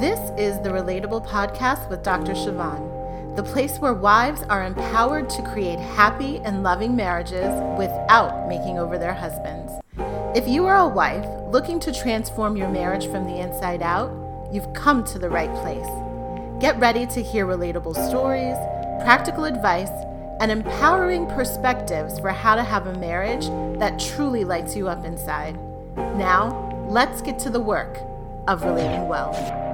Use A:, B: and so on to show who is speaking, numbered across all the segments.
A: This is the Relatable Podcast with Dr. Siobhan, the place where wives are empowered to create happy and loving marriages without making over their husbands. If you are a wife looking to transform your marriage from the inside out, you've come to the right place. Get ready to hear relatable stories, practical advice, and empowering perspectives for how to have a marriage that truly lights you up inside. Now, let's get to the work of relating well.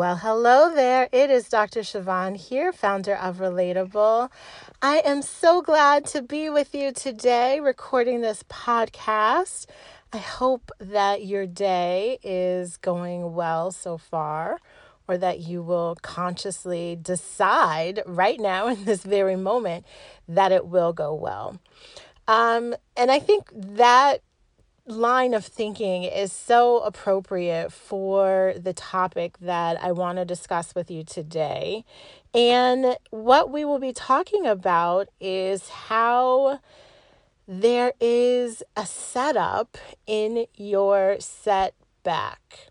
A: Well, hello there. It is Dr. Siobhan here, founder of Relatable. I am so glad to be with you today, recording this podcast. I hope that your day is going well so far, or that you will consciously decide right now in this very moment that it will go well. Um, and I think that line of thinking is so appropriate for the topic that I want to discuss with you today. And what we will be talking about is how there is a setup in your setback.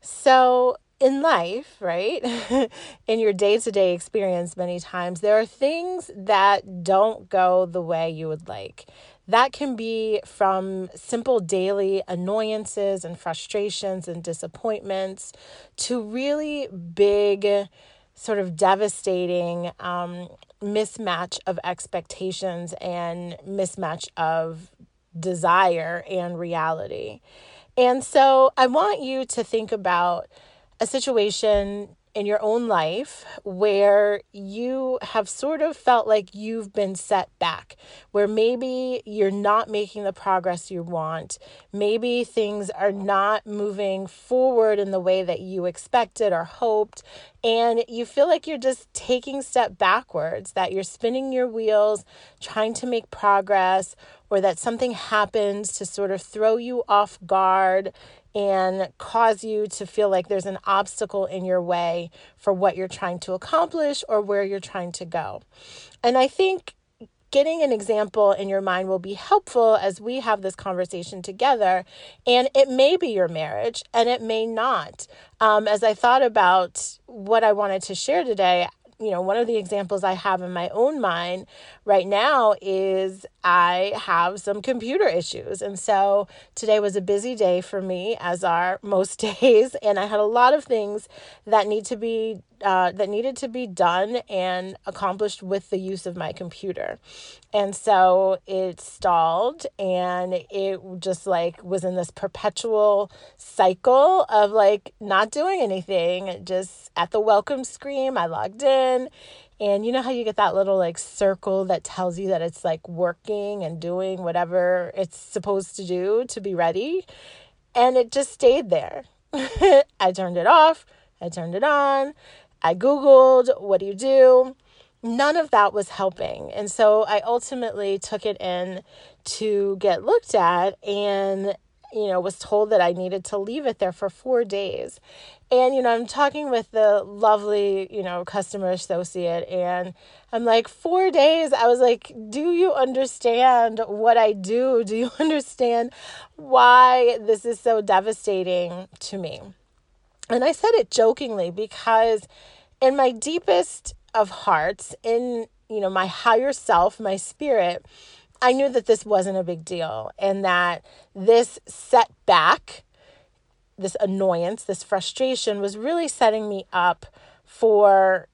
A: So, in life, right, in your day to day experience, many times, there are things that don't go the way you would like. That can be from simple daily annoyances and frustrations and disappointments to really big, sort of devastating um, mismatch of expectations and mismatch of desire and reality. And so I want you to think about a situation in your own life where you have sort of felt like you've been set back, where maybe you're not making the progress you want, maybe things are not moving forward in the way that you expected or hoped, and you feel like you're just taking step backwards, that you're spinning your wheels, trying to make progress, or that something happens to sort of throw you off guard and cause you to feel like there's an obstacle in your way for what you're trying to accomplish or where you're trying to go. And I think getting an example in your mind will be helpful as we have this conversation together. And it may be your marriage and it may not. Um, as I thought about what I wanted to share today, you know, one of the examples I have in my own mind right now is I have some computer issues. And so today was a busy day for me, as are most days. And I had a lot of things that need to be uh, that needed to be done and accomplished with the use of my computer. And so it stalled and it just like was in this perpetual cycle of like not doing anything. Just at the welcome screen, I logged in. And you know how you get that little like circle that tells you that it's like working and doing whatever it's supposed to do to be ready? And it just stayed there. I turned it off, I turned it on, I Googled, what do you do? None of that was helping. And so I ultimately took it in to get looked at and you know, was told that I needed to leave it there for four days. And, you know, I'm talking with the lovely, you know, customer associate, and I'm like, four days. I was like, do you understand what I do? Do you understand why this is so devastating to me? And I said it jokingly because in my deepest of hearts, in you know, my higher self, my spirit, I knew that this wasn't a big deal and that this setback, this annoyance, this frustration was really setting me up for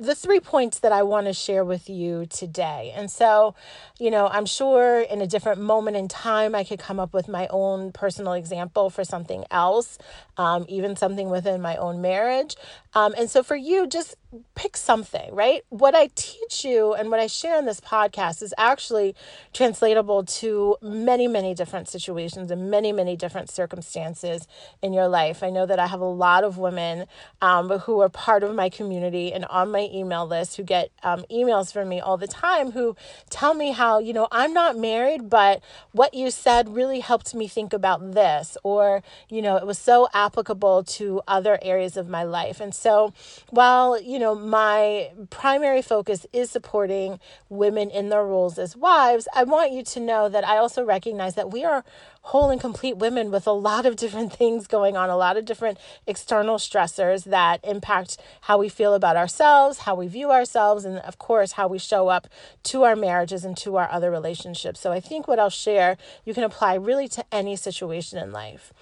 A: the three points that I want to share with you today. And so, you know, I'm sure in a different moment in time, I could come up with my own personal example for something else, um, even something within my own marriage. Um, and so for you, just pick something, right? What I teach you and what I share in this podcast is actually translatable to many, many different situations and many, many different circumstances in your life. I know that I have a lot of women um, who are part of my community and on my email list who get um, emails from me all the time who tell me how, you know, I'm not married, but what you said really helped me think about this, or, you know, it was so applicable to other areas of my life. And so while, you know, my primary focus is supporting women in their roles as wives, I want you to know that I also recognize that we are whole and complete women with a lot of different things going on, a lot of different external stressors that impact how we feel about ourselves, how we view ourselves, and of course, how we show up to our marriages and to our other relationships. So I think what I'll share, you can apply really to any situation in life.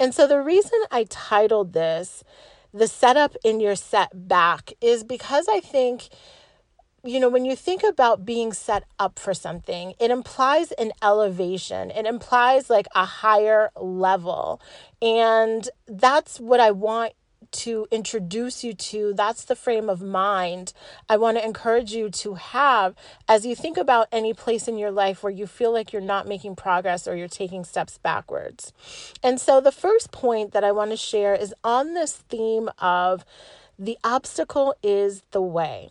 A: And so the reason I titled this, The Setup in Your Setback, is because I think you know, when you think about being set up for something, it implies an elevation, it implies like a higher level. And that's what I want to introduce you to. That's the frame of mind I want to encourage you to have as you think about any place in your life where you feel like you're not making progress or you're taking steps backwards. And so, the first point that I want to share is on this theme of the obstacle is the way.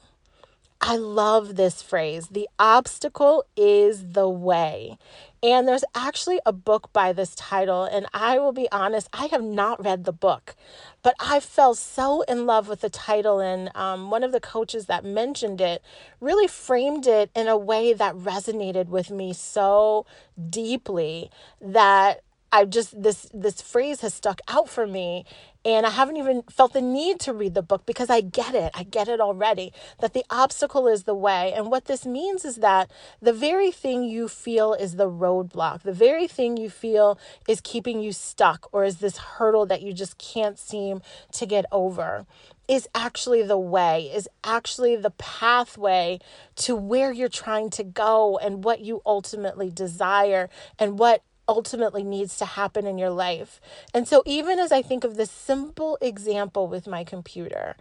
A: I love this phrase. The obstacle is the way. And there's actually a book by this title. And I will be honest, I have not read the book, but I fell so in love with the title. And um, one of the coaches that mentioned it really framed it in a way that resonated with me so deeply that I just this this phrase has stuck out for me and I haven't even felt the need to read the book because I get it. I get it already that the obstacle is the way. And what this means is that the very thing you feel is the roadblock, the very thing you feel is keeping you stuck or is this hurdle that you just can't seem to get over is actually the way, is actually the pathway to where you're trying to go and what you ultimately desire and what ultimately needs to happen in your life. And so, even as I think of this simple example with my computer,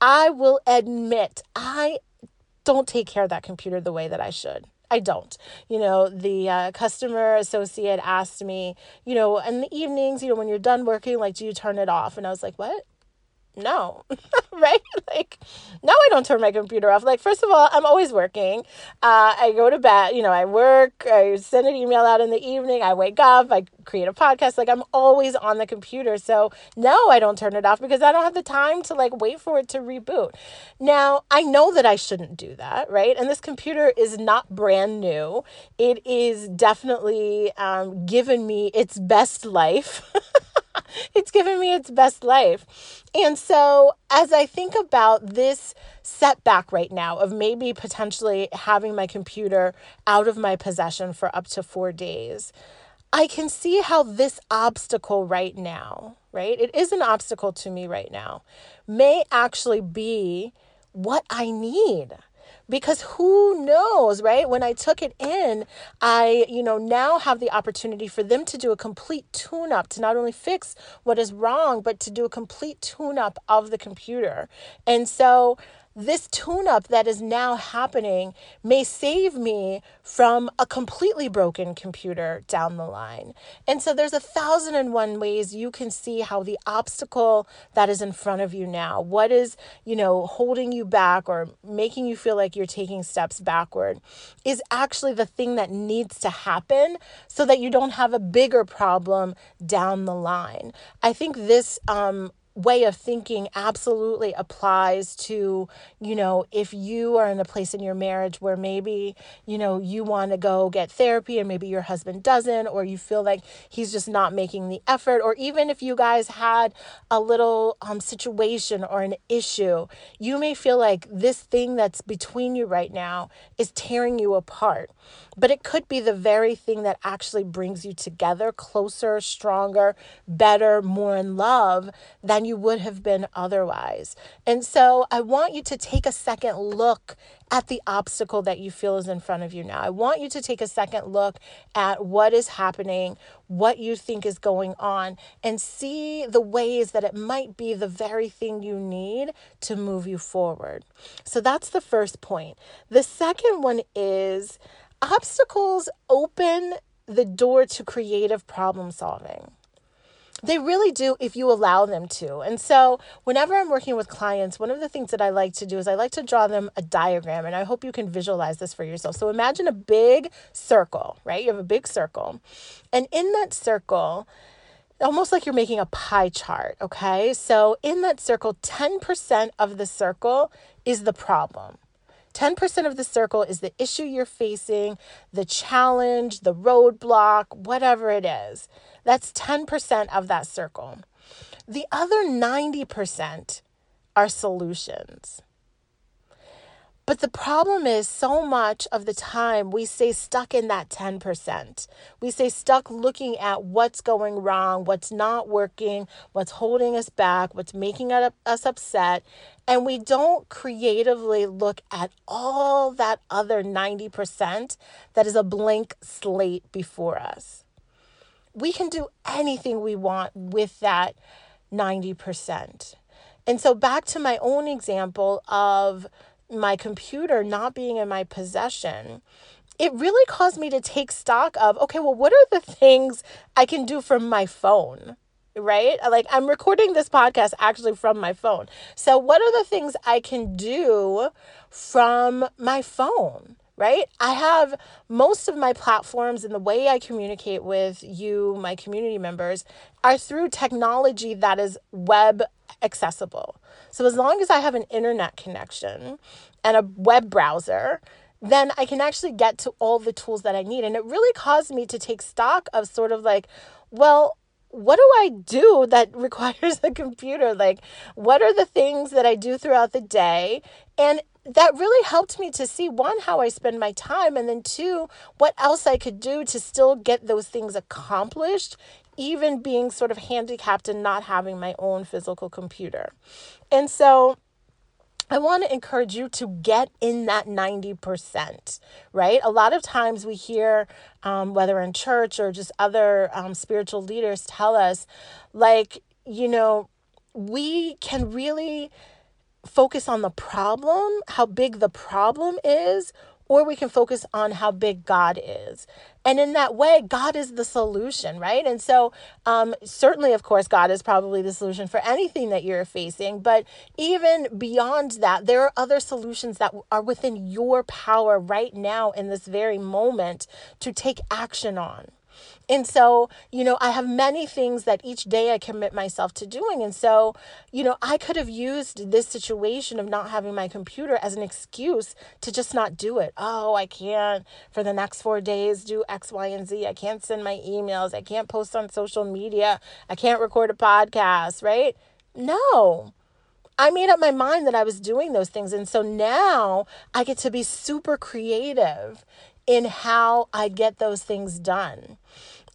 A: I will admit I don't take care of that computer the way that I should. I don't. You know, the uh, customer associate asked me, you know, in the evenings, you know, when you're done working, like, do you turn it off? And I was like, what? No. Right? Like no i don't turn my computer off. Like first of all i'm always working. Uh, i go to bed you know i work i send an email out in the evening i wake up i create a podcast. Like i'm always on the computer. So no i don't turn it off because i don't have the time to like wait for it to reboot. Now i know that i shouldn't do that right? And this computer is not brand new. It is definitely um, given me its best life it's given me its best life. And so, as I think about this setback right now of maybe potentially having my computer out of my possession for up to four days, I can see how this obstacle right now, right? It is an obstacle to me right now, may actually be what I need because who knows, right? When I took it in, I, you know, now have the opportunity for them to do a complete tune up to not only fix what is wrong, but to do a complete tune up of the computer. And so, this tune up that is now happening may save me from a completely broken computer down the line. And so there's a thousand and one ways you can see how the obstacle that is in front of you now, what is, you know, holding you back or making you feel like you're taking steps backward, is actually the thing that needs to happen so that you don't have a bigger problem down the line. I think this um, way of thinking absolutely applies to, you know, if you are in a place in your marriage where maybe, you know, you want to go get therapy and maybe your husband doesn't, or you feel like he's just not making the effort, or even if you guys had a little um, situation or an issue, you may feel like this thing that's between you right now is tearing you apart. But it could be the very thing that actually brings you together closer, stronger, better, more in love than than you would have been otherwise. And so I want you to take a second look at the obstacle that you feel is in front of you now. I want you to take a second look at what is happening, what you think is going on, and see the ways that it might be the very thing you need to move you forward. So that's the first point. The second one is obstacles open the door to creative problem solving. They really do if you allow them to. And so, whenever I'm working with clients, one of the things that I like to do is I like to draw them a diagram. And I hope you can visualize this for yourself. So, imagine a big circle, right? You have a big circle. And in that circle, almost like you're making a pie chart, okay? So, in that circle, 10% of the circle is the problem. 10% of the circle is the issue you're facing, the challenge, the roadblock, whatever it is. That's 10% of that circle. The other 90% are solutions. But the problem is, so much of the time we stay stuck in that 10%. We stay stuck looking at what's going wrong, what's not working, what's holding us back, what's making us upset. And we don't creatively look at all that other 90% that is a blank slate before us. We can do anything we want with that 90%. And so, back to my own example of my computer not being in my possession, it really caused me to take stock of okay, well, what are the things I can do from my phone? Right? Like I'm recording this podcast actually from my phone. So, what are the things I can do from my phone? right? I have most of my platforms and the way I communicate with you, my community members, are through technology that is web accessible. So as long as I have an internet connection and a web browser, then I can actually get to all the tools that I need. And it really caused me to take stock of sort of like, well, what do I do that requires a computer? Like, what are the things that I do throughout the day? And that really helped me to see one, how I spend my time, and then two, what else I could do to still get those things accomplished, even being sort of handicapped and not having my own physical computer. And so, I want to encourage you to get in that 90%, right? A lot of times we hear, um, whether in church or just other um, spiritual leaders tell us, like, you know, we can really focus on the problem, how big the problem is, or we can focus on how big God is. And in that way, God is the solution, right? And so, um, certainly, of course, God is probably the solution for anything that you're facing. But even beyond that, there are other solutions that are within your power right now in this very moment to take action on. And so, you know, I have many things that each day I commit myself to doing. And so, you know, I could have used this situation of not having my computer as an excuse to just not do it. Oh, I can't for the next four days do X, Y, and Z. I can't send my emails. I can't post on social media. I can't record a podcast, right? No. I made up my mind that I was doing those things. And so now I get to be super creative in how I get those things done.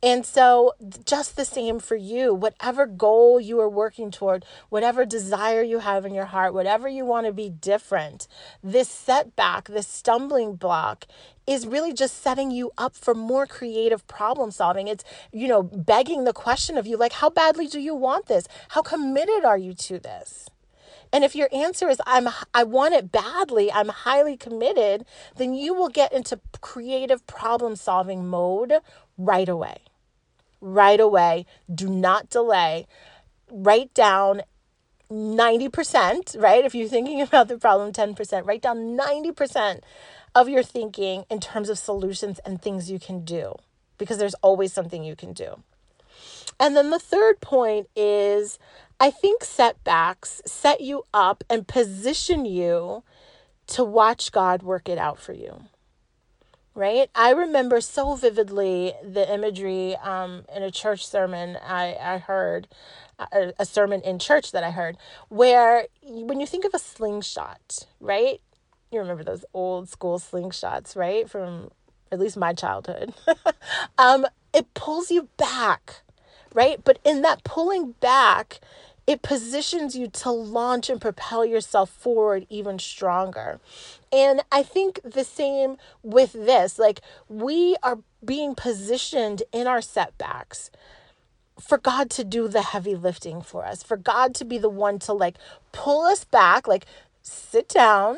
A: And so, just the same for you, whatever goal you are working toward, whatever desire you have in your heart, whatever you want to be different, this setback, this stumbling block is really just setting you up for more creative problem solving. It's, you know, begging the question of you like, how badly do you want this? How committed are you to this? And if your answer is I'm I want it badly, I'm highly committed, then you will get into creative problem solving mode right away. Right away. Do not delay. Write down 90%, right? If you're thinking about the problem 10%, write down 90% of your thinking in terms of solutions and things you can do because there's always something you can do. And then the third point is I think setbacks set you up and position you to watch God work it out for you. Right? I remember so vividly the imagery um, in a church sermon I, I heard, a, a sermon in church that I heard, where when you think of a slingshot, right? You remember those old school slingshots, right? From at least my childhood. um, it pulls you back, right? But in that pulling back, it positions you to launch and propel yourself forward even stronger. And I think the same with this like, we are being positioned in our setbacks for God to do the heavy lifting for us, for God to be the one to like pull us back, like sit down,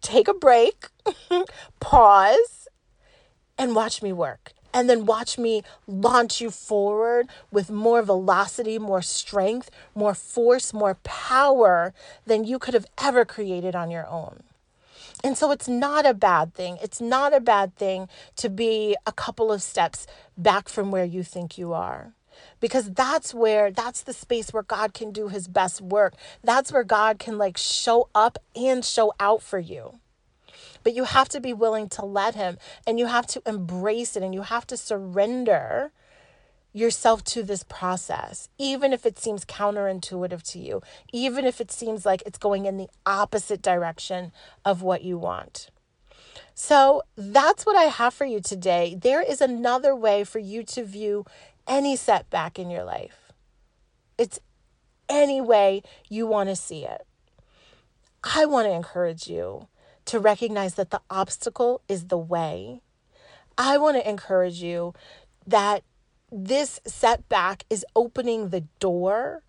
A: take a break, pause, and watch me work and then watch me launch you forward with more velocity, more strength, more force, more power than you could have ever created on your own. And so it's not a bad thing. It's not a bad thing to be a couple of steps back from where you think you are. Because that's where, that's the space where God can do his best work. That's where God can like show up and show out for you. But you have to be willing to let Him and you have to embrace it and you have to surrender yourself to this process, even if it seems counterintuitive to you, even if it seems like it's going in the opposite direction of what you want. So that's what I have for you today. There is another way for you to view any setback in your life. It's any way you want to see it. I want to encourage you to recognize that the obstacle is the way. I want to encourage you that this setback is opening the door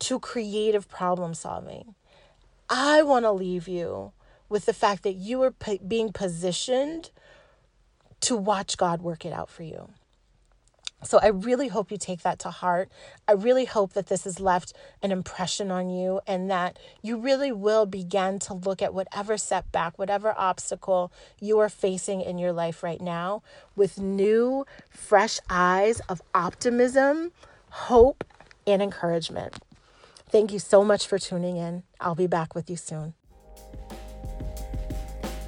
A: to creative problem solving. I want to leave you with the fact that you are p- being positioned to watch God work it out for you. So I really hope you take that to heart. I really hope that this has left an impression on you and that you really will begin to look at whatever setback, whatever obstacle you are facing in your life right now with new, fresh eyes of optimism, hope, and encouragement. Thank you so much for tuning in. I'll be back with you soon.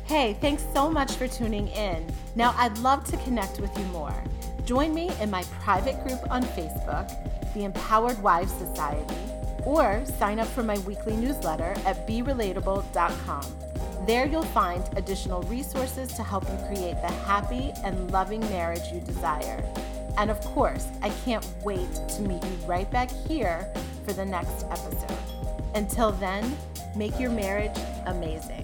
A: Hey, thanks so much for tuning in. Now, I'd love to connect with you more. Join me in my private group on Facebook, the Empowered Wives Society, or sign up for my weekly newsletter at berelatable.com. There you'll find additional resources to help you create the happy and loving marriage you desire. And of course, I can't wait to meet you right back here for the next episode. Until then, make your marriage amazing.